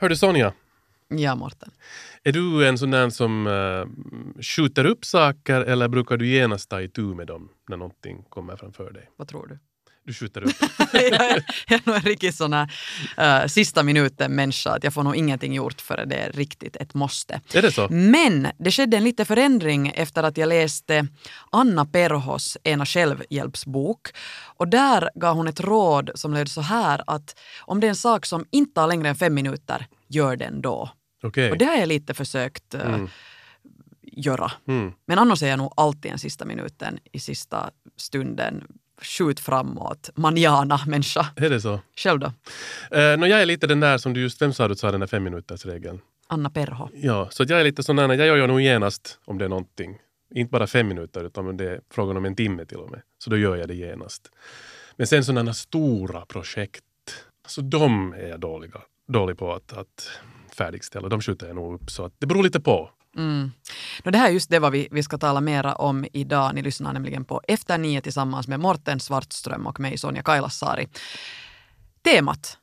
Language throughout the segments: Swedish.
Hör du Sonja, Ja, Morten. är du en sån där som uh, skjuter upp saker eller brukar du genast ta itu med dem när någonting kommer framför dig? Vad tror du? Du skjuter upp. jag, är, jag är nog en riktigt sån här uh, sista minuten-människa. Att jag får nog ingenting gjort för det är riktigt ett måste. är det så? Men det skedde en liten förändring efter att jag läste Anna Perhos ena självhjälpsbok. Och där gav hon ett råd som löd så här att om det är en sak som inte tar längre än fem minuter, gör den då. Okej. Och det har jag lite försökt uh, Mm. göra. Mm. Men annars är jag nog alltid en sista minuten i sista stunden skjut framåt, manjana människa. Är det så? Själv då? Uh, no, jag är lite den där som du just, vem sa du sa den där fem minuters regeln? Anna Perho. Ja, så jag är lite sån där, jag gör nog genast om det är någonting. Inte bara fem minuter utan om det är frågan om en timme till och med. Så då gör jag det genast. Men sen sådana stora projekt, så de är jag dåliga, dålig på att, att färdigställa. De skjuter jag nog upp. Så att det beror lite på. Mm. No, det här är just det vad vi, vi ska tala mera om idag. Ni lyssnar nämligen på Efter nio tillsammans med Morten Svartström och mig Sonja Kailasari. Temat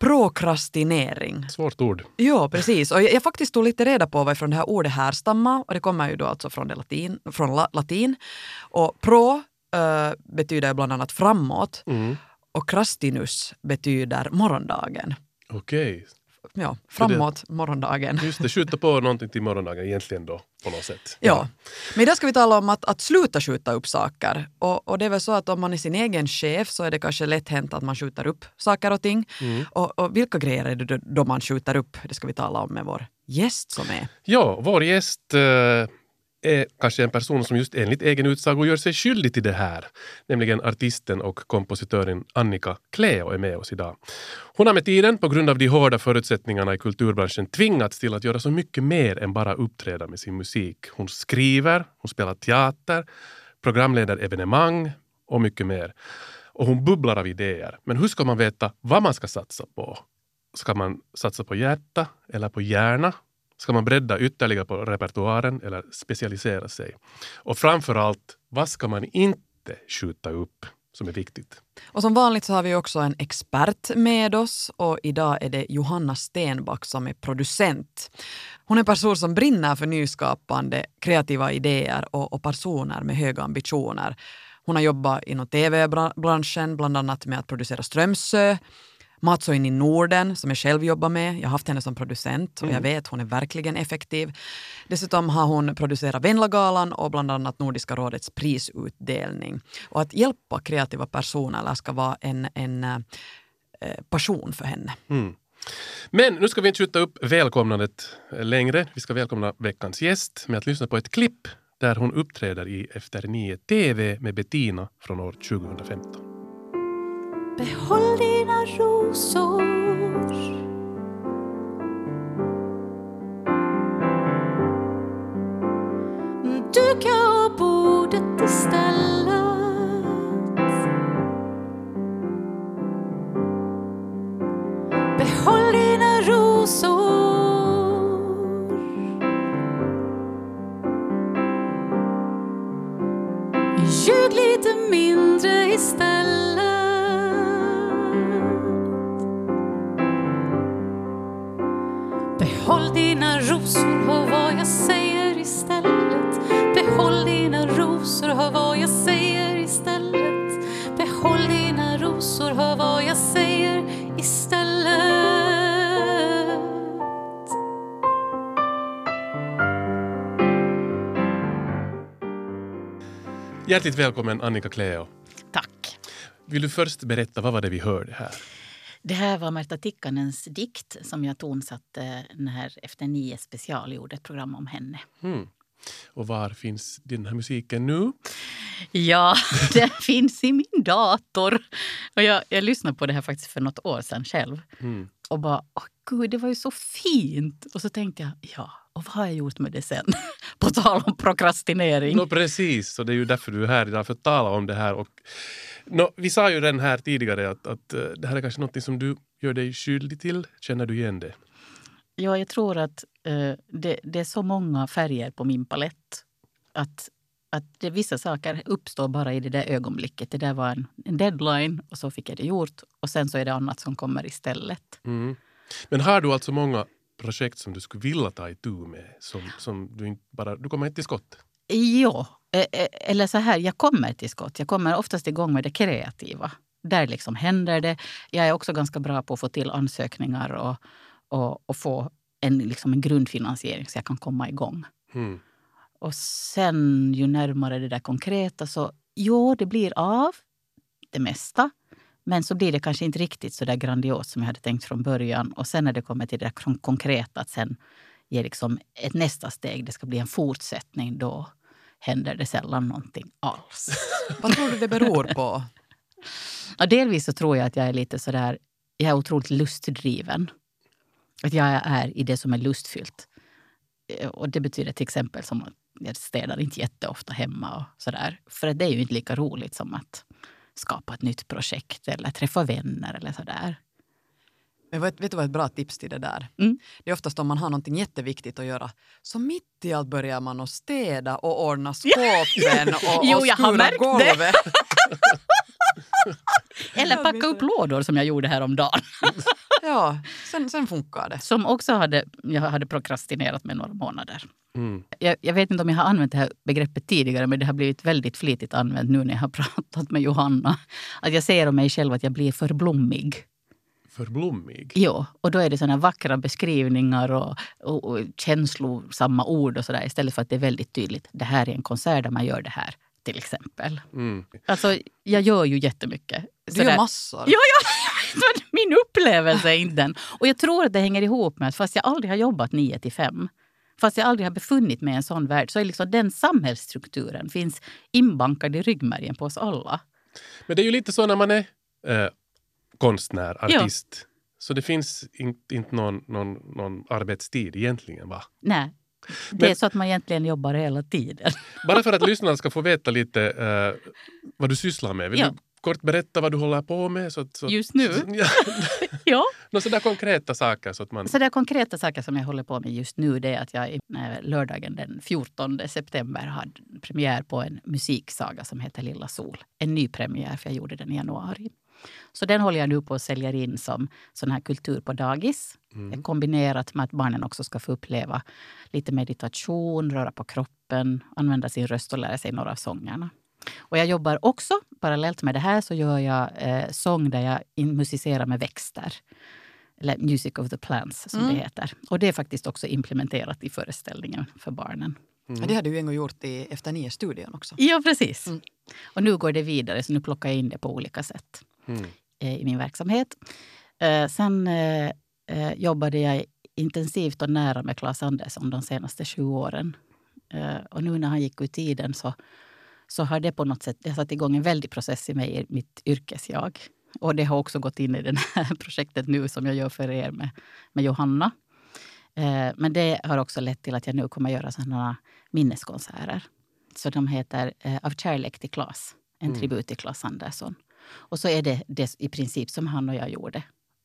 prokrastinering. Svårt ord. Ja, precis. Och jag, jag faktiskt tog lite reda på varifrån det här ordet härstammar. Och det kommer ju då alltså från, latin, från la, latin. Och pro eh, betyder bland annat framåt Mm. och krastinus betyder morgondagen. Okej. Ja, det- framåt morgondagen. Just det, skjuta på någonting till morgondagen egentligen då på något sätt. Ja. Men idag ska vi tala om att, att sluta skjuta upp saker. Och, och det är väl så att om man är sin egen chef så är det kanske lätt hänt att man skjuter upp saker och ting. Mm. Och, och vilka grejer är det då, då man skjuter upp? Det ska vi tala om med vår gäst som är. Ja, vår gäst eh, är kanske en person som just enligt egen utsago gör sig skyldig till det här. Nämligen artisten och kompositören Annika Cleo är med oss idag. Hon har med tiden, på grund av de hårda förutsättningarna i kulturbranschen, tvingats till att göra så mycket mer än bara uppträda med sin musik. Hon skriver, hon spelar teater, programleder evenemang och mycket mer. Och hon bubblar av idéer. Men hur ska man veta vad man ska satsa på? Ska man satsa på hjärta eller på hjärna? Ska man bredda ytterligare på repertoaren eller specialisera sig? Och framför allt, vad ska man inte skjuta upp som är viktigt? Och som vanligt så har vi också en expert med oss och idag är det Johanna Stenback som är producent. Hon är en person som brinner för nyskapande, kreativa idéer och, och personer med höga ambitioner. Hon har jobbat inom tv-branschen, bland annat med att producera Strömsö, Mat så in i Norden, som jag själv jobbar med. Jag har haft henne som producent och jag vet hon är verkligen effektiv. Dessutom har hon producerat Venlagalan och bland annat Nordiska rådets prisutdelning. Och att hjälpa kreativa personer ska vara en, en eh, passion för henne. Mm. Men nu ska vi inte skjuta upp välkomnandet längre. Vi ska välkomna veckans gäst med att lyssna på ett klipp där hon uppträder i Efter nio TV med Bettina från år 2015. Behåll dina rosor. Duka av bordet istället. Hjärtligt välkommen Annika Cleo. Tack. Vill du först berätta vad var det vi hörde här? Det här var Märta Tikkanens dikt som jag tonsatte när Efter nio special gjorde ett program om henne. Mm. Och var finns den här musiken nu? Ja, den finns i min dator. Och jag, jag lyssnade på det här faktiskt för något år sedan själv. Mm. Och bara, åh gud, det var ju så fint. Och så tänkte jag, ja, och vad har jag gjort med det sen? På tal om prokrastinering. Nå, precis, och det är ju därför du är här idag för att tala om det här. Och, nå, vi sa ju den här tidigare att, att eh, det här är kanske något som du gör dig skyldig till. Känner du igen det? Ja, jag tror att eh, det, det är så många färger på min palett att, att det, vissa saker uppstår bara i det där ögonblicket. Det där var en, en deadline och så fick jag det gjort och sen så är det annat som kommer istället. Mm. Men har du alltså många projekt som du skulle vilja ta itu med? Som, som du, inte bara, du kommer inte till skott? Ja, eh, eh, eller så här, jag kommer till skott. Jag kommer oftast igång med det kreativa. Där liksom händer det. Jag är också ganska bra på att få till ansökningar och, och, och få en, liksom en grundfinansiering så jag kan komma igång. Mm. Och sen ju närmare det där konkreta så jo, det blir av det mesta. Men så blir det kanske inte riktigt så där grandiost som jag hade tänkt från början. Och sen när det kommer till det där konkreta, att sen ge liksom ett nästa steg, det ska bli en fortsättning, då händer det sällan någonting alls. Vad tror du det beror på? Och delvis så tror jag att jag är lite sådär, jag är otroligt lustdriven. Att jag är i det som är lustfyllt. Eh, Och det betyder till exempel som att jag städar inte jätteofta hemma och sådär. För det är ju inte lika roligt som att skapa ett nytt projekt eller träffa vänner eller sådär. Men vet, vet du vad ett bra tips till det där? Mm. Det är oftast om man har någonting jätteviktigt att göra. Så mitt i allt börjar man att städa och ordna skåpen och, Jo, och skura golvet. Eller packa upp lådor som jag gjorde häromdagen. Ja, sen, sen funkar det. Som också hade, jag hade prokrastinerat med några månader. Mm. Jag, jag vet inte om jag har använt det här begreppet tidigare men det har blivit väldigt flitigt använt nu när jag har pratat med Johanna. Att jag säger om mig själv att jag blir för blommig. För blommig. Jo, och då är det såna vackra beskrivningar och, och, och känslosamma ord och sådär istället för att det är väldigt tydligt. Det här är en konsert där man gör det här, till exempel. Mm. Alltså, jag gör ju jättemycket. Du gör massor. Ja, ja, men min upplevelse inte den. Och jag tror att det hänger ihop med att fast jag aldrig har jobbat 9 till 5 Fast jag aldrig har befunnit mig i en sån värld så är liksom den samhällsstrukturen finns inbankad i ryggmärgen på oss alla. Men det är ju lite så när man är eh, konstnär, artist. Så det finns inte inte någon, någon, någon arbetstid egentligen. va? Nej, det Men- är så att man egentligen jobbar hela tiden. Bara för att lyssnarna ska få veta lite eh, vad du sysslar med. Vill Ja. du kort berätta vad du håller på med? Så, så, Just nu? Ja, ja. några sådär konkreta saker. Så att man, Så det konkreta saker som jag håller på med just nu det är att jag eh, lördagen den 14 september hade premiär på en musiksaga som heter Lilla Sol. En ny premiär, för jag gjorde den i januari. Så den håller jag nu på att sälja in som sån här kultur på dagis. Mm. Kombinerat med att barnen också ska få uppleva lite meditation, röra på kroppen, använda sin röst och lära sig några av sångerna. Och jag jobbar också, parallellt med det här, så gör jag eh, sång där jag musicerar med växter. Eller Music of the Plants, som Mm. det heter. Och det är faktiskt också implementerat i föreställningen för barnen. Ja, det hade du ju en gång gjort i Efter nio-studion också. Ja, precis. Mm. Och nu går det vidare, så nu plockar jag in det på olika sätt Mm. eh, i min verksamhet. Eh, sen eh, eh, jobbade jag intensivt och nära med Claes Andersson de senaste sju åren. Eh, och nu när han gick ur tiden så, så har det på något sätt det har satt igång en väldig process i mig, i mitt yrkesjag. Och det har också gått in i det här projektet nu som jag gör för er med, med Johanna. Eh, men det har också lett till att jag nu kommer göra sådana minneskonserter. Så de heter eh, Av kärlek till Claes, en Mm. tribut till Claes Andersson. Och så är det, det i princip som han och jag gjorde.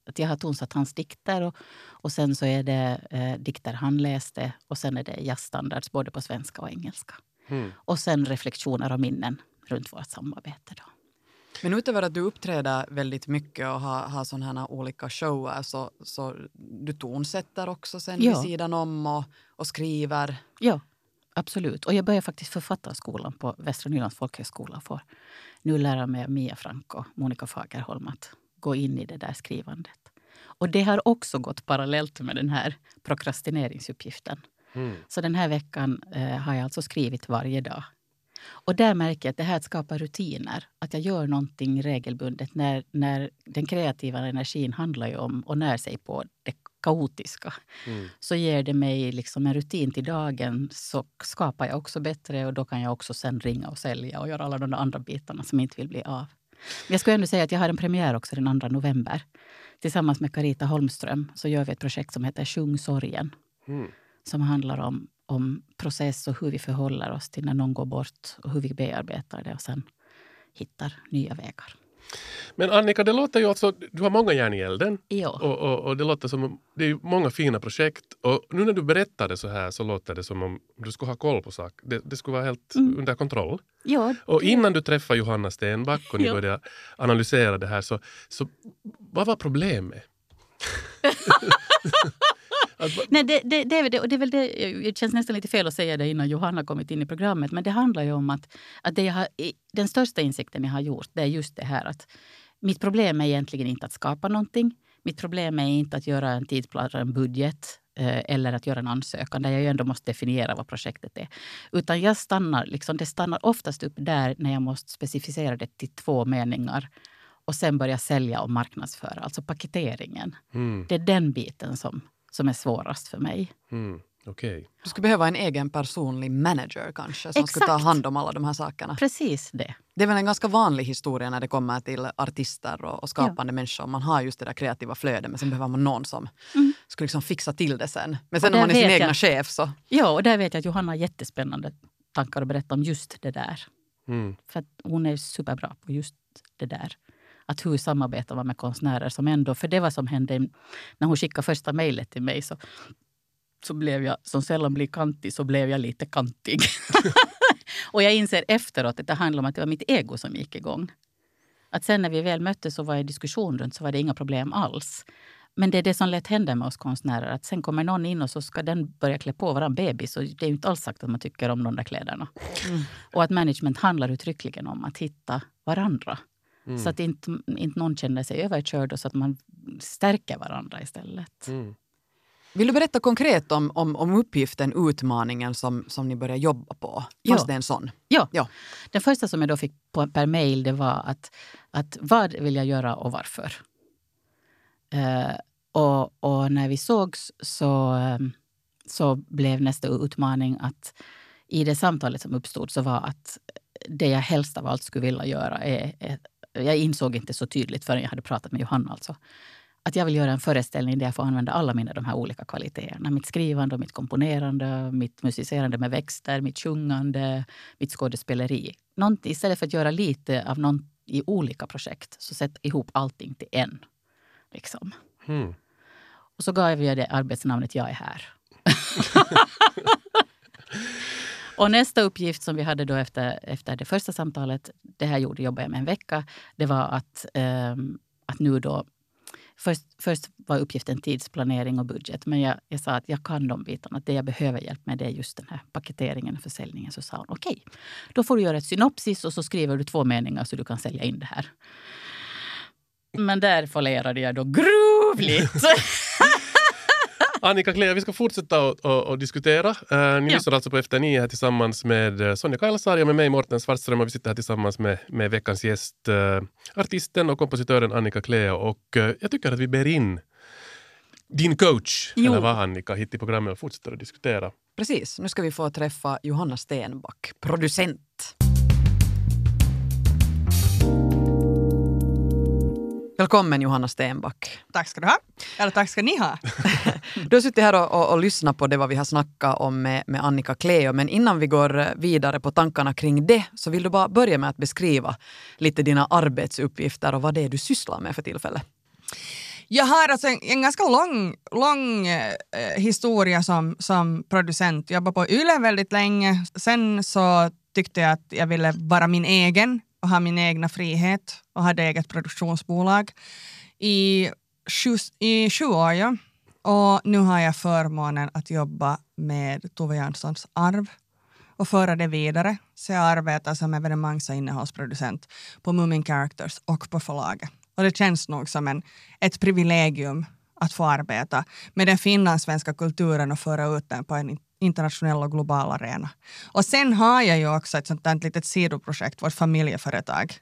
Att jag har tonsatt hans dikter och, och sen så är det eh, dikter han läste och sen är det jazzstandards både på svenska och engelska. Mm. Och sen reflektioner och minnen runt vårt samarbete. Då. Men utöver att du uppträder väldigt mycket och har, har sådana här olika shower så, så du tonsätter också sen Ja. vid sidan om och, och skriver. Ja, absolut. Och jag börjar faktiskt författarskolan på Västra Nylands folkhögskola. Får nu lära mig Mia Frank och Monica Fagerholm att gå in i det där skrivandet. Och det har också gått parallellt med den här prokrastineringsuppgiften. Mm. Så den här veckan eh, har jag alltså skrivit varje dag. Och där märker jag att det här att skapa rutiner, att jag gör någonting regelbundet när, när den kreativa energin handlar ju om att när sig på det kaotiska Mm. så ger det mig liksom en rutin till dagen så skapar jag också bättre och då kan jag också sen ringa och sälja och göra alla de andra bitarna som inte vill bli av. Men jag skulle ändå säga att jag har en premiär också den 2 november. Tillsammans med Carita Holmström så gör vi ett projekt som heter Sjung sorgen Mm. Som handlar om, om process och hur vi förhåller oss till när någon går bort och hur vi bearbetar det och sen hittar nya vägar. Men Annika, det låter ju alltså, du har många järn i elden. Ja. Och, och, och det låter som om, det är många fina projekt. Och nu när du berättar det så här så låter det som om du skulle ha koll på saker. Det, det skulle vara helt Mm. under kontroll. ja Och innan du träffade Johanna Stenback och ni Ja. började analysera det här så, så vad var problemet? Nej, det, det, det, är det, det, är väl det, det känns nästan lite fel att säga det innan Johanna kommit in i programmet. Men det handlar ju om att, att det jag har, den största insikten jag har gjort det är just det här att mitt problem är egentligen inte att skapa någonting. Mitt problem är inte att göra en tidsplan, en budget eh, eller att göra en ansökan där jag ju ändå måste definiera vad projektet är. Utan jag stannar, liksom, det stannar oftast upp där när jag måste specificera det till två meningar och sen börja sälja och marknadsföra, alltså paketeringen. Mm, Det är den biten som, som är svårast för mig. mm, Okej. Du skulle behöva en egen personlig manager kanske som skulle ta Exakt. hand om alla de här sakerna. Precis det. Det är väl en ganska vanlig historia när det kommer till artister och, och skapande människor. Man har just det där kreativa flödet men sen behöver man någon som Mm. skulle liksom fixa till det sen. Men sen när man är sin egna jag- chef så... Ja, och där vet jag att Johanna har jättespännande tankar att berätta om just det där. Mm, För att hon är superbra på just det där. Att hur samarbetar man med konstnärer som ändå... För det var som hände när hon skickade första mejlet till mig. Så, så blev jag, som sällan blir kantig, så blev jag lite kantig. och jag inser efteråt att det handlar om att det var mitt ego som gick igång. Att sen när vi väl möttes och var i diskussion runt så var det inga problem alls. Men det är det som lätt händer med oss konstnärer. Att sen kommer någon in och så ska den börja klä på varann bebis. Och det är inte alls sagt att man tycker om de där kläderna. Och att management handlar uttryckligen om att hitta varandra. Mm, Så att inte, inte någon känner sig överkörd och så att man stärker varandra istället. mm. Vill du berätta konkret om, om, om uppgiften, utmaningen som, som ni börjar jobba på? Fanns Ja. det en sån? Ja. Ja. Den första som jag då fick på, per mail det var att, att vad vill jag göra och varför? Eh, och, och när vi sågs så, eh, så blev nästa utmaning att i det samtalet som uppstod så var att det jag helst av allt skulle vilja göra är, är jag insåg inte så tydligt förrän jag hade pratat med Johanna alltså, att jag vill göra en föreställning där jag får använda alla mina de här olika kvaliteterna. Mitt skrivande, mitt komponerande, mitt musicerande med växter, mitt sjungande, mitt skådespeleri. Något, istället för att göra lite av någon i olika projekt så sätt ihop allting till en. Liksom. Mm. Och så gav jag det arbetsnamnet Jag är här. och nästa uppgift som vi hade då efter, efter det första samtalet, det här gjorde, jobbade jag med en vecka, det var att, ehm, att nu då Först, först var uppgiften tidsplanering och budget. Men jag, jag sa att jag kan de bitarna. Att det jag behöver hjälp med det är just den här paketeringen och försäljningen. Så sa hon okej, då får du göra ett synopsis och så skriver du två meningar så du kan sälja in det här. Men där fallerade jag då grovligt. Annika Klea, vi ska fortsätta och, och, och diskutera. Uh, ni Ja. lyssnar alltså på Efter nio här tillsammans med eh, Sonja Kailasari och med mig Morten Svartström och vi sitter här tillsammans med, med veckans gäst, eh, artisten och kompositören Annika Klea och eh, jag tycker att vi ber in din coach, Jo. eller vad Annika, hit i programmet och fortsätter att diskutera. Precis, nu ska vi få träffa Johanna Stenback, producent. Välkommen Johanna Stenback. Tack ska du ha. Eller tack ska ni ha. Du har suttit här och, och, och lyssnat på det vad vi har snackat om med, med Annika Cleo, men innan vi går vidare på tankarna kring det så vill du bara börja med att beskriva lite dina arbetsuppgifter och vad det är du sysslar med för tillfället. Jag har alltså en, en ganska lång, lång eh, historia som, som producent. Jag jobbade på YLE väldigt länge. Sen så tyckte jag att jag ville vara min egen och ha min egna frihet och hade eget produktionsbolag i sju, i sju år. Ja. Och nu har jag förmånen att jobba med Tove Janssons arv och föra det vidare. Så jag arbetar som evenemangs och innehållsproducent på Moomin Characters och på förlaget. Och det känns nog som en, ett privilegium att få arbeta med den finlandssvenska kulturen och föra ut den på en internationell och global arena. Och sen har jag ju också ett sånt där litet sidoprojekt, vårt familjeföretag,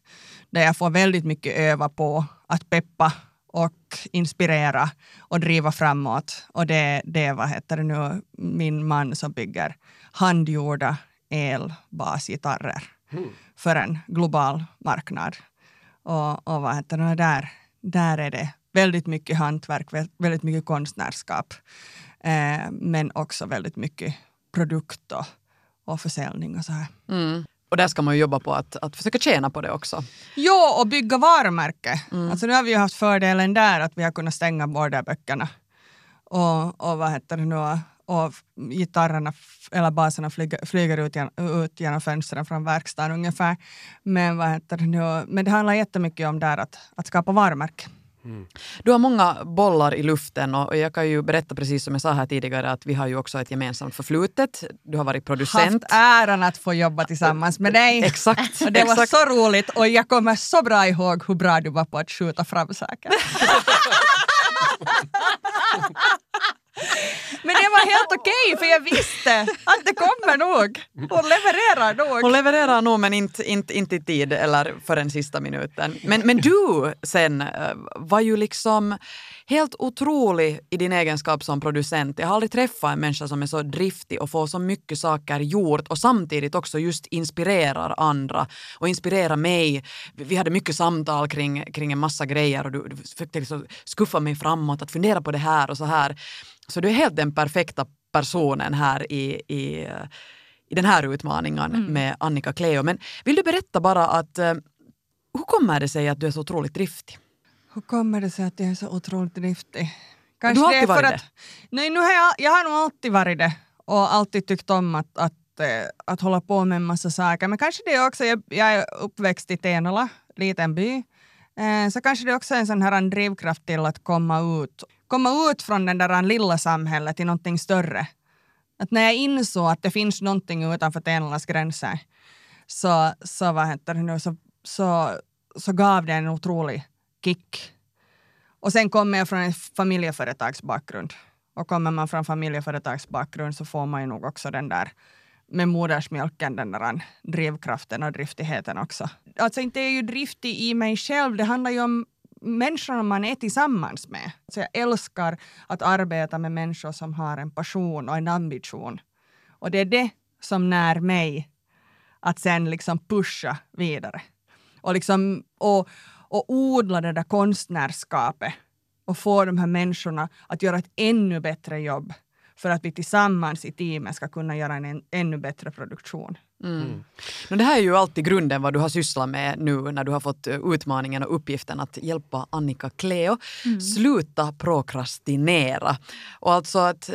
där jag får väldigt mycket öva på att peppa och inspirera och driva framåt. Och det, det är vad heter det nu, min man som bygger handgjorda elbasgitarrer för en global marknad. Och, och vad heter det, där, där är det väldigt mycket hantverk, vä- väldigt mycket konstnärskap. Eh, men också väldigt mycket produkt och, och försäljning och så här. Mm. Och där ska man ju jobba på att, att försöka tjäna på det också. Jo, och bygga varumärke. Alltså nu har vi ju haft fördelen där att vi har kunnat stänga borderböckerna. Och, och vad heter det nu? Och gitarrerna eller baserna flyger, flyger ut, gen, ut genom fönstren från verkstaden ungefär. Men vad heter det nu? Men det handlar jättemycket om där att, att skapa varumärke. Du har många bollar i luften och jag kan ju berätta precis som jag sa här tidigare att vi har ju också ett gemensamt förflutet. Du har varit producent. Haft äran att få jobba tillsammans med dig. Exakt. Och det var exakt. så roligt och jag kommer så bra ihåg hur bra du var på att skjuta fram saker. Men det var helt okej för jag visste att det kommer nog. Hon levererar nog. Hon levererar nog men inte, inte, inte i tid eller för den sista minuten. Men, men du sen eh, var ju liksom helt otrolig i din egenskap som producent. Jag har aldrig träffat en människa som är så driftig och får så mycket saker gjort och samtidigt också just inspirerar andra och inspirerar mig. Vi hade mycket samtal kring, kring en massa grejer och du, du försökte liksom skuffa mig framåt, att fundera på det här och så här. Så du är helt den perfekta personen här i, i, i den här utmaningen med Annika Cleo. Men vill du berätta bara att eh, hur kommer det sig att du är så otroligt driftig? Hur kommer det sig att jag är så otroligt driftig? Du har alltid det varit att, Nej, nu har jag, jag har nog alltid varit det och alltid tyckt om att, att, eh, att hålla på med en massa saker. Men kanske det är också, jag, jag är uppväxt i Tenala, liten by. Eh, så kanske det också är en sån här drivkraft till att komma ut, komma ut från det där lilla samhället till någonting större. Att när jag insåg att det finns någonting utanför Tenlas gränser så, så, vad heter det nu, så, så, så gav det en otrolig kick. Och sen kommer jag från en familjeföretagsbakgrund. Och kommer man från familjeföretagsbakgrund så får man ju nog också den där med modersmjölken, den där drivkraften och driftigheten också. Alltså inte är jag ju driftig i mig själv, det handlar ju om människorna man är tillsammans med. Så jag älskar att arbeta med människor som har en passion och en ambition. Och det är det som när mig att sen liksom pusha vidare. Och, liksom, och, och odla det där konstnärskapet och få de här människorna att göra ett ännu bättre jobb för att vi tillsammans i teamet ska kunna göra en, en ännu bättre produktion. Mm. Men det här är ju alltid grunden vad du har sysslat med nu när du har fått eh, utmaningen och uppgiften att hjälpa Annika Cleo. Sluta prokrastinera. Och alltså att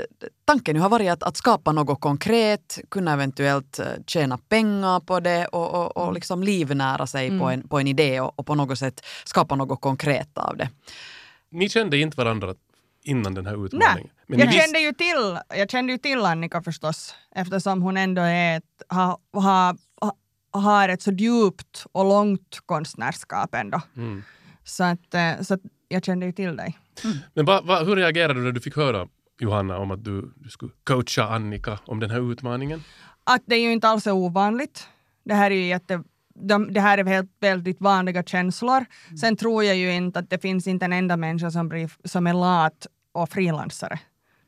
tanken nu har varit att, att skapa något konkret, kunna eventuellt eh, tjäna pengar på det och, och, och liksom livnära sig på, en, på en idé och, och på något sätt skapa något konkret av det. Ni kände inte varandra innan den här utmaningen? Nej, jag, visste- kände ju till, jag kände ju till Annika förstås eftersom hon ändå är ett, ha, ha, ha, har ett så djupt och långt konstnärskap ändå. Mm. Så, att, eh, så att jag kände ju till dig. Men va, va, hur reagerade du när du fick höra Johanna om att du, du skulle coacha Annika om den här utmaningen? Att det är ju inte alls är ovanligt. Det här är ju jätte, de, det här är helt, väldigt vanliga känslor. Sen tror jag ju inte att det finns inte en enda människa som, blir, som är lat och frilansare.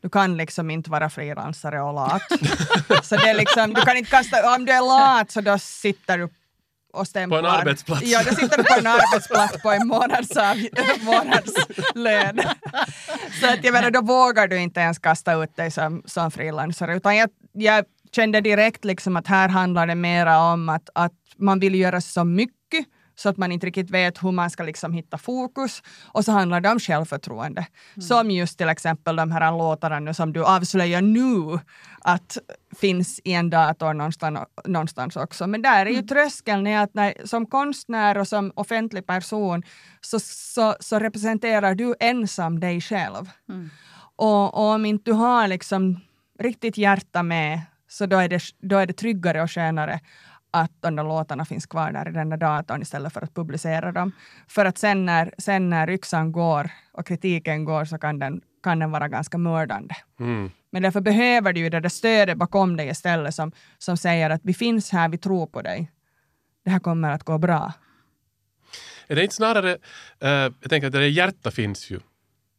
Du kan liksom inte vara frilansare och lat. så det är liksom, du kan inte kasta, om du är lat så då sitter du och stämplar. På en arbetsplats. Ja, då sitter du på en arbetsplats på en månadsav, månadslön. så att jag menar, då vågar du inte ens kasta ut dig som, som frilansare. Utan jag, jag kände direkt liksom att här handlar det mera om att, att man vill göra så mycket så att man inte riktigt vet hur man ska liksom hitta fokus. Och så handlar det om självförtroende. Som just till exempel de här låtarna nu som du avslöjar nu att finns i en dator någonstans, någonstans också. Men där är ju tröskeln är att när, som konstnär och som offentlig person så, så, så representerar du ensam dig själv. Och, och om inte du har liksom riktigt hjärta med så då är det, då är det tryggare och skönare att de där låtarna finns kvar där i den där datorn istället för att publicera dem. För att sen när, sen när yxan går och kritiken går så kan den, kan den vara ganska mördande. Mm. Men därför behöver du ju det där stödet bakom dig istället som, som säger att vi finns här, vi tror på dig. Det här kommer att gå bra. Är det inte snarare, eh, jag tänker att det där hjärta finns ju,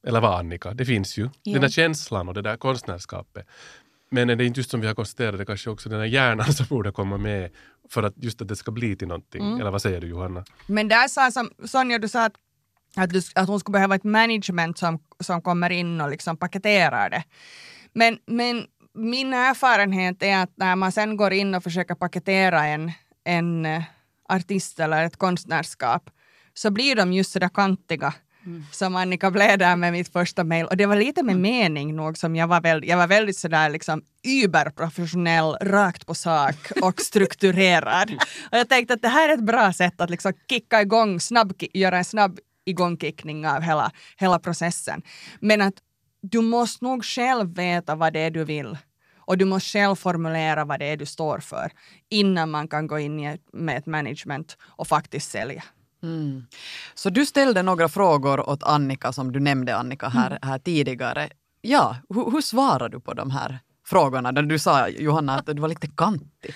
eller vad Annika, det finns ju. Ja. Den där känslan och det där konstnärskapet. Men är det inte just som vi har konstaterat, det kanske också den där hjärnan som borde komma med för att just att det ska bli till någonting. Mm. Eller vad säger du Johanna? Men där sa som, Sonja, du sa att, att, du, att hon skulle behöva ett management som, som kommer in och liksom paketerar det. Men, men min erfarenhet är att när man sen går in och försöker paketera en, en eh, artist eller ett konstnärskap så blir de just sådär kantiga som Annika blev där med mitt första mejl. Och det var lite med mening nog som jag var, väl, jag var väldigt sådär liksom überprofessionell, rakt på sak och strukturerad. och jag tänkte att det här är ett bra sätt att liksom kicka igång, snabb, göra en snabb igångkickning av hela, hela processen. Men att du måste nog själv veta vad det är du vill. Och du måste själv formulera vad det är du står för innan man kan gå in ett, med ett management och faktiskt sälja. Mm. Så du ställde några frågor åt Annika som du nämnde Annika här, Mm. här tidigare. Ja, hur, hur svarar du på de här frågorna? Där du sa Johanna att du var lite kantig.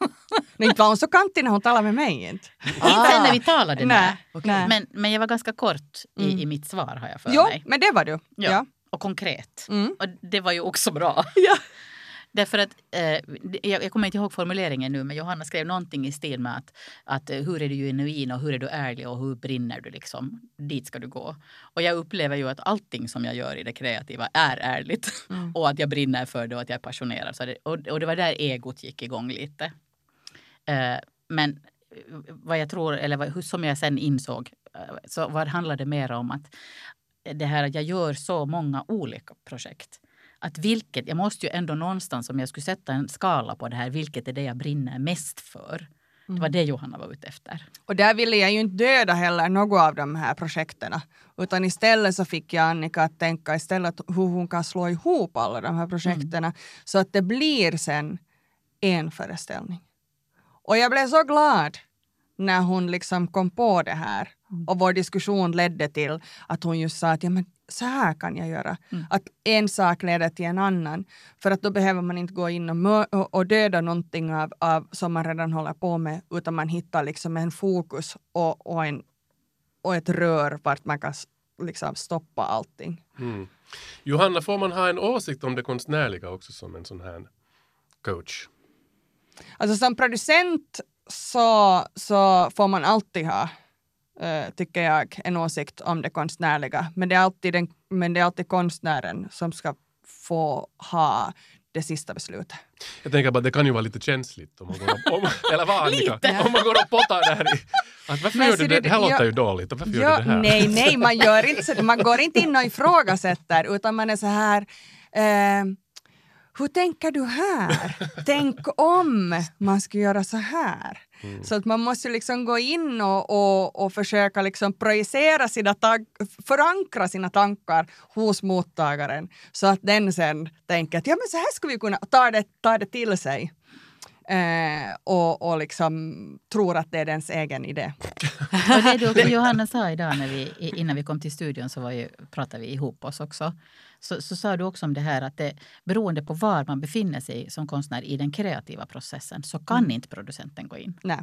Men inte var hon så kantig när hon talade med mig. Inte. Inte sen när vi talade Nej, där. nej. Men, men jag var ganska kort i, Mm. i mitt svar har jag för Jo, mig. men det var du. Ja. Ja. Och konkret. Mm. Och det var ju också bra. Ja. Därför att, eh, jag, kommer inte ihåg formuleringen nu, men Johanna skrev någonting i stil med att, att eh, hur är du genuin och hur är du ärlig och hur brinner du liksom? Dit ska du gå. Och jag upplever ju att allting som jag gör i det kreativa är ärligt. Mm. och att jag brinner för det och att jag är passionerad. Så det, och, och det var där egot gick igång lite. Eh, men eh, vad jag tror, eller vad, hur- som jag sen insåg, eh, så vad handlade mer om att det här att jag gör så många olika projekt. Att vilket, jag måste ju ändå någonstans, om jag skulle sätta en skala på det här, vilket är det jag brinner mest för? Det var det Johanna var ute efter. Och där ville jag ju inte döda heller något av de här projekten. Utan istället så fick jag Annika att tänka istället hur hon kan slå ihop alla de här projekten så att det blir sen en föreställning. Och jag blev så glad när hon liksom kom på det här. Och vår diskussion ledde till att hon just sa att ja, men så här kan jag göra. Att en sak leder till en annan. För att då behöver man inte gå in och, mö- och, döda någonting av, av som man redan håller på med utan man hittar liksom en fokus och, och, en, och ett rör vart man kan liksom stoppa allting. Mm. Johanna, får man ha en åsikt om det konstnärliga också som en sån här coach? Alltså som producent så, så får man alltid ha, eh, tycker jag, en åsikt om det konstnärliga. Men det, är alltid den, men det är alltid konstnären som ska få ha det sista beslutet. Jag tänker bara det kan ju vara lite känsligt om man går och, om, eller vad Annika? Om man går och pottar där i... Att varför Men gör du det? Det här låter ju dåligt. Varför gör du det här? nej, nej, man gör inte så. Man går inte in och ifrågasätter utan man är så här eh, hur tänker du här? Tänk om man skulle göra så här. Mm. Så att man måste liksom gå in och, och, och försöka liksom projicera sina förankra sina tankar hos mottagaren så att den sen tänker att ja men så här skulle vi kunna ta det, ta det till sig. Eh, och, och liksom tror att det är dens egen idé. Och det du också Johanna sa idag när vi, innan vi kom till studion så var ju, pratade vi ihop oss också. Så, så sa du också om det här att det, beroende på var man befinner sig som konstnär i den kreativa processen så kan inte producenten gå in. Nej.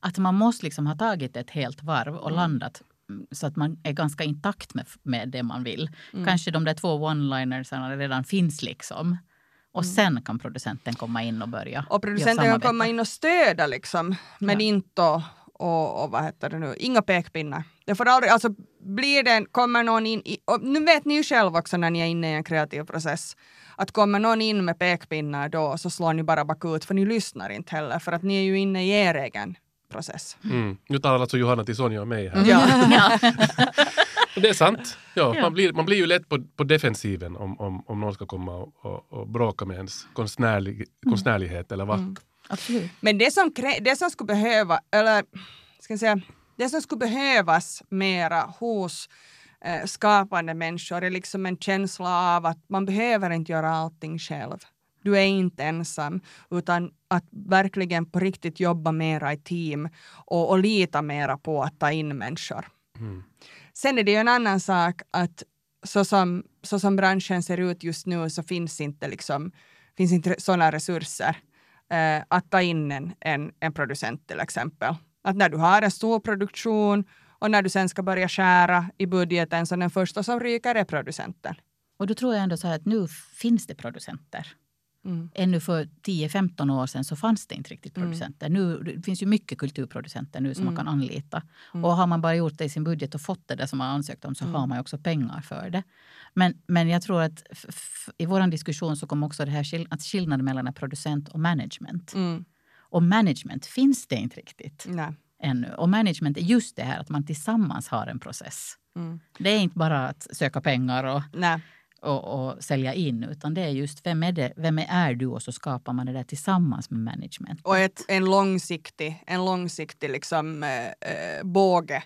Att man måste liksom ha tagit ett helt varv och landat mm, så att man är ganska intakt med, med det man vill. Kanske de där två one-linersarna redan finns liksom. Och sen kan producenten komma in och börja Och producenten kan komma in och stödja liksom, men Ja. inte och, och, och vad heter det nu, inga pekpinnar. Det får aldrig, alltså blir det, kommer någon in i, och nu vet ni ju själv också när ni är inne i en kreativ process, att kommer någon in med pekpinnar då så slår ni bara bakut för ni lyssnar inte heller för att ni är ju inne i er egen process. Mm. Nu talar alltså Johanna till Sonja och mig här. Ja. Det är sant. Ja, Ja. Man, blir, man blir ju lätt på, på defensiven om, om, om någon ska komma och, och, och bråka med ens konstnärlig, konstnärlighet eller vad. Absolut. Men det som, det som skulle behöva, eller ska jag säga, det som skulle behövas mera hos eh, skapande människor är liksom en känsla av att man behöver inte göra allting själv. Du är inte ensam, utan att verkligen på riktigt jobba mera i team och, och lita mera på att ta in människor. Mm. Sen är det ju en annan sak att så som, så som branschen ser ut just nu så finns inte, liksom, finns inte sådana resurser eh, att ta in en, en, en producent till exempel. Att när du har en stor produktion och när du sen ska börja skära i budgeten så den första som ryker är producenten. Och då tror jag ändå så här att nu finns det producenter. Mm. Ännu för 10-15 år sedan så fanns det inte riktigt producenter. Nu det finns ju mycket kulturproducenter nu som man kan anlita. Och har man bara gjort det i sin budget och fått det där som man ansökt om så har man ju också pengar för det. Men, men jag tror att i vår diskussion så kom också det här skill- att skillnaden mellan en producent och management. Mm. Och management finns det inte riktigt Nej. ännu. Och management är just det här att man tillsammans har en process. Mm. Det är inte bara att söka pengar och Nej. Och, och sälja in utan det är just vem är, det, vem är du och så skapar man det där tillsammans med management. Och ett, en långsiktig, en långsiktig liksom, eh, eh, båge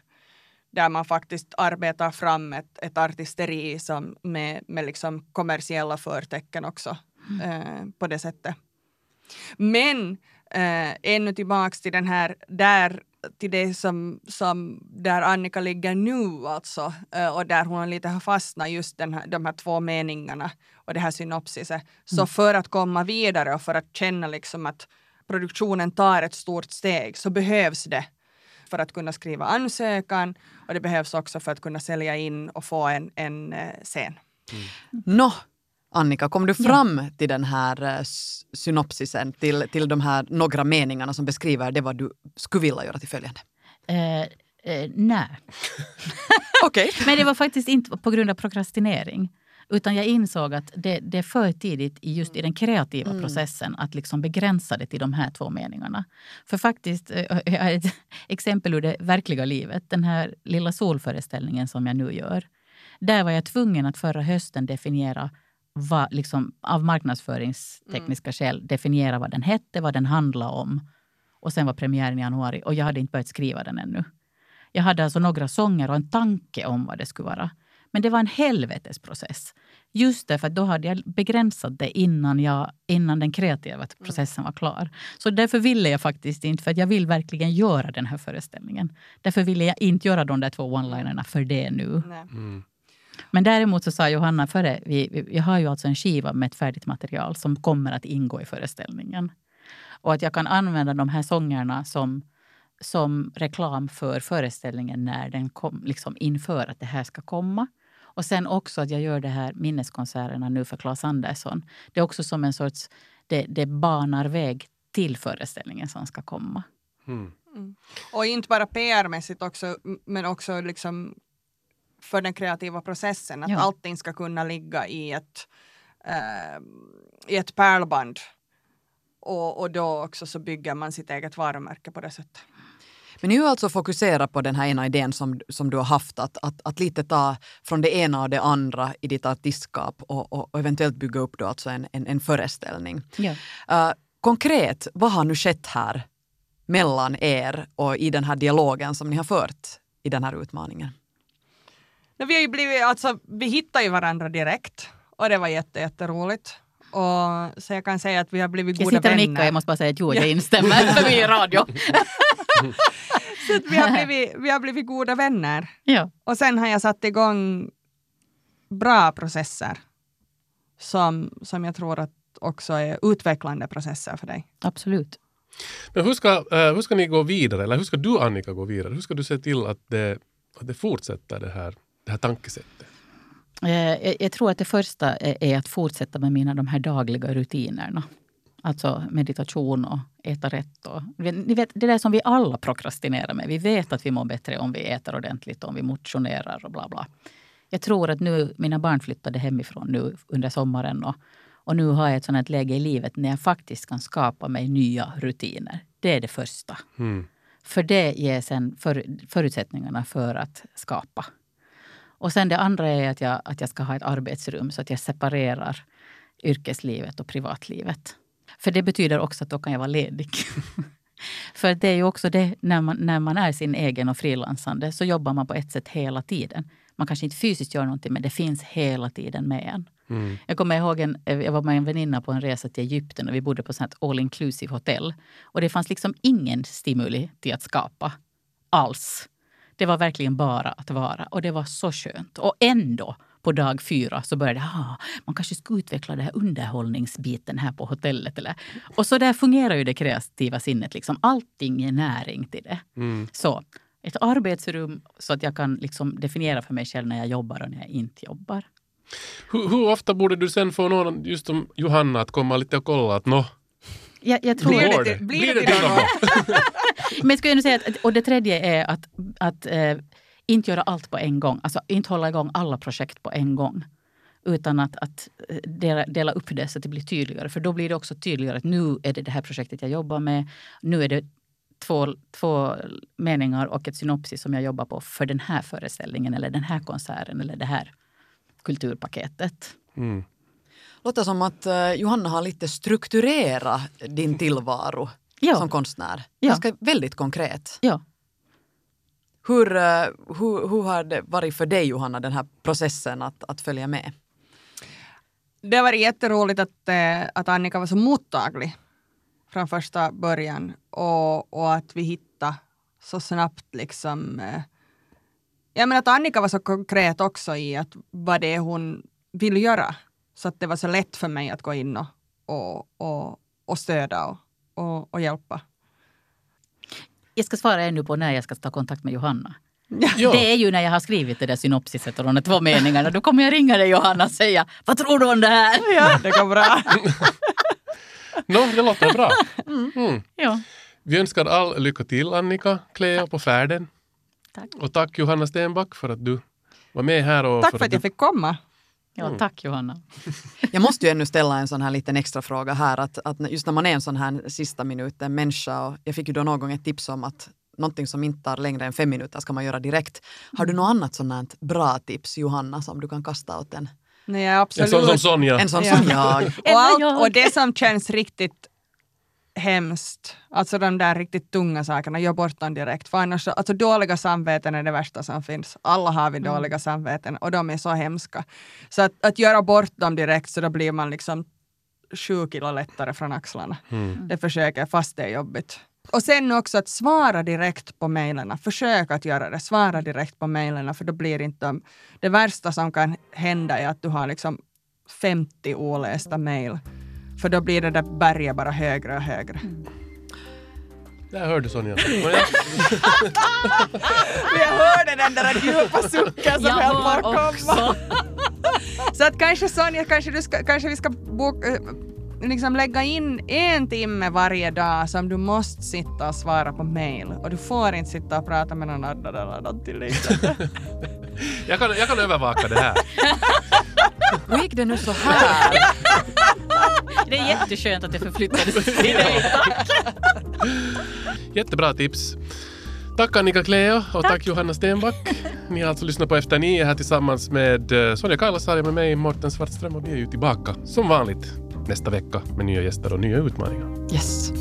där man faktiskt arbetar fram ett, ett artisteri som med, med liksom kommersiella förtecken också eh, på det sättet. Men eh, ännu tillbaks till den här, där till det som, som där Annika ligger nu alltså eh, och där hon lite har fastnat just den här, de här två meningarna och det här synopsiset. Så Mm. för att komma vidare och för att känna liksom att produktionen tar ett stort steg så behövs det för att kunna skriva ansökan och det behövs också för att kunna sälja in och få en, en eh, scen. Nå, Annika, kom du fram till den här eh, synopsisen, till, till de här några meningarna som beskriver det vad du skulle vilja göra till följande? Eh, eh, nej. Okej. Men det var faktiskt inte på grund av prokrastinering. Utan jag insåg att det, det är för tidigt i just i den kreativa Mm. processen att liksom begränsa det till de här två meningarna. För faktiskt, eh, jag har ett exempel ur det verkliga livet. Den här lilla solföreställningen som jag nu gör. Där var jag tvungen att förra hösten definiera vad, liksom, av marknadsföringstekniska skäl definiera vad den hette, vad den handlade om. Och sen var premiären i januari och jag hade inte börjat skriva den ännu. Jag hade alltså några sånger och en tanke om vad det skulle vara. Men det var en helvetesprocess. Just därför att då hade jag begränsat det innan, jag, innan den kreativa processen var klar. Så därför ville jag faktiskt inte, för att jag vill verkligen göra den här föreställningen. Därför ville jag inte göra de där två one-linerna för det nu. Nej. Mm. Men däremot så sa Johanna före, vi, vi, jag har ju alltså en skiva med ett färdigt material som kommer att ingå i föreställningen. Och att jag kan använda de här sångerna som, som reklam för föreställningen när den kom, liksom inför att det här ska komma. Och sen också att jag gör det här minneskonserterna nu för Claes Andersson. Det är också som en sorts, det, det banar väg till föreställningen som ska komma. Mm. Och inte bara PR-mässigt också, men också liksom för den kreativa processen. Att Ja. allting ska kunna ligga i ett, eh, i ett pärlband. Och, och då också så bygger man sitt eget varumärke på det sättet. Men har alltså fokuserat på den här ena idén som, som du har haft, att, att, att lite ta från det ena och det andra i ditt artistskap och, och, och eventuellt bygga upp då alltså en, en, en föreställning. Ja. Eh, konkret, vad har nu skett här mellan er och i den här dialogen som ni har fört i den här utmaningen? Vi, har ju blivit, alltså, vi hittade ju varandra direkt och det var jätte, jätteroligt. Och, så jag kan säga att vi har blivit Jag goda sitter och vänner. nickar, jag måste bara säga att jo, jag instämmer för vi är i radio. Så att vi, har blivit, vi har blivit goda vänner. Ja. Och sen har jag satt igång bra processer som, som jag tror att också är utvecklande processer för dig. Absolut. Men hur ska, eh, hur ska ni gå vidare? Eller hur ska du Annika gå vidare? Hur ska du se till att det, att det fortsätter det här, det här tankesättet? Eh, Jag, jag tror att det första är att fortsätta med mina de här dagliga rutinerna. Alltså meditation och äta rätt. Och, ni vet, det där som vi alla prokrastinerar med. Vi vet att vi mår bättre om vi äter ordentligt, om vi motionerar och bla bla. Jag tror att nu, mina barn flyttade hemifrån nu under sommaren och, och nu har jag ett sådant läge i livet när jag faktiskt kan skapa mig nya rutiner. Det är det första. Mm. För det ger sen för, förutsättningarna för att skapa. Och sen det andra är att jag, att jag ska ha ett arbetsrum så att jag separerar yrkeslivet och privatlivet. För det betyder också att då kan jag vara ledig. För det är ju också det, när man, när man är sin egen och frilansande så jobbar man på ett sätt hela tiden. Man kanske inte fysiskt gör någonting men det finns hela tiden med en. Mm. Jag kommer ihåg en, jag var med en väninna på en resa till Egypten och vi bodde på ett all inclusive hotell. Och det fanns liksom ingen stimuli till att skapa alls. Det var verkligen bara att vara och det var så skönt. Och ändå på dag fyra så började ah, man kanske skulle utveckla den här underhållningsbiten här på hotellet. Eller. Och så där fungerar ju det kreativa sinnet. Liksom. Allting är näring till det. Mm. Så ett arbetsrum så att jag kan liksom definiera för mig själv när jag jobbar och när jag inte jobbar. Hur, hur ofta borde du sen få någon, just som Johanna, att komma lite och kolla att nå, Jag, jag tror Blir det det? blir det det? Men jag skulle ändå säga att, och det tredje är att, att eh, inte göra allt på en gång. Alltså inte hålla igång alla projekt på en gång. Utan att, att eh, dela, dela upp det så att det blir tydligare. För då blir det också tydligare att nu är det det här projektet jag jobbar med. Nu är det två, två meningar och ett synopsis som jag jobbar på för den här föreställningen eller den här konserten eller det här kulturpaketet. Mm. Låter som att eh, Johanna har lite strukturerat din tillvaro Ja. som konstnär. Ja. Ganska väldigt konkret. Ja. Hur, eh, hur, hur har det varit för dig Johanna, den här processen att, att följa med? Det har varit jätteroligt att, eh, att Annika var så mottaglig från första början och, och att vi hittade så snabbt liksom jag menar att Annika var så konkret också i att vad det är hon vill göra. Så att det var så lätt för mig att gå in och, och, och, och stödja och, och, och hjälpa. Jag ska svara ännu på när jag ska ta kontakt med Johanna. Ja. Det är ju när jag har skrivit det där synopsiset och de två meningarna. Då kommer jag ringa dig Johanna och säga Vad tror du om det här? Ja, det går bra. No, det låter bra. Mm. Ja, Vi önskar all lycka till Annika Cleo på färden. Tack. Och tack Johanna Stenback för att du var med här. Och Tack för att du... jag fick komma. Ja tack Johanna. Jag måste ju ännu ställa en sån här liten extra fråga här. Att, att just när man är en sån här sista minuten människa och jag fick ju då någon gång ett tips om att någonting som inte tar längre än fem minuter ska man göra direkt. Har du något annat sånt här bra tips Johanna som du kan kasta åt en? Nej, En absolut. sån som Sonja. En sån som jag. och, allt, jag. och det som känns riktigt hemskt, alltså de där riktigt tunga sakerna, gör bort dem direkt. För annars, så- alltså dåliga samveten är det värsta som finns. Alla har vi dåliga samveten och de är så hemska. Så att, att göra bort dem direkt så då blir man liksom sju kilo lättare från axlarna. Det försöker fast det är jobbigt. Och sen också att svara direkt på mejlen. Försök att göra det. Svara direkt på mejlen för då blir inte de... Det värsta som kan hända är att du har liksom 50 olästa mejl. För då blir det där berget bara högre och högre. Där hörde Sonja. Jag hörde den där djupa sucken som Jag höll på att komma. också. Så att kanske Sonja, kanske, du ska, kanske vi ska boka, eh, liksom lägga in en timme varje dag som du måste sitta och svara på mail. Och du får inte sitta och prata med någon annan eller någonting liknande. Jag, kan, jag kan övervaka det här. Hur gick det nu så här? Det är jätteskönt att det förflyttades till dig. Jättebra tips. Tack Annika Cleo och tack, Johanna Stenback. Ni har alltså lyssnat på Efter nio här tillsammans med eh, Sonja Kailasari med mig, Morten Svartström och vi är ju tillbaka som vanligt nästa vecka med nya gäster och nya utmaningar. Yes.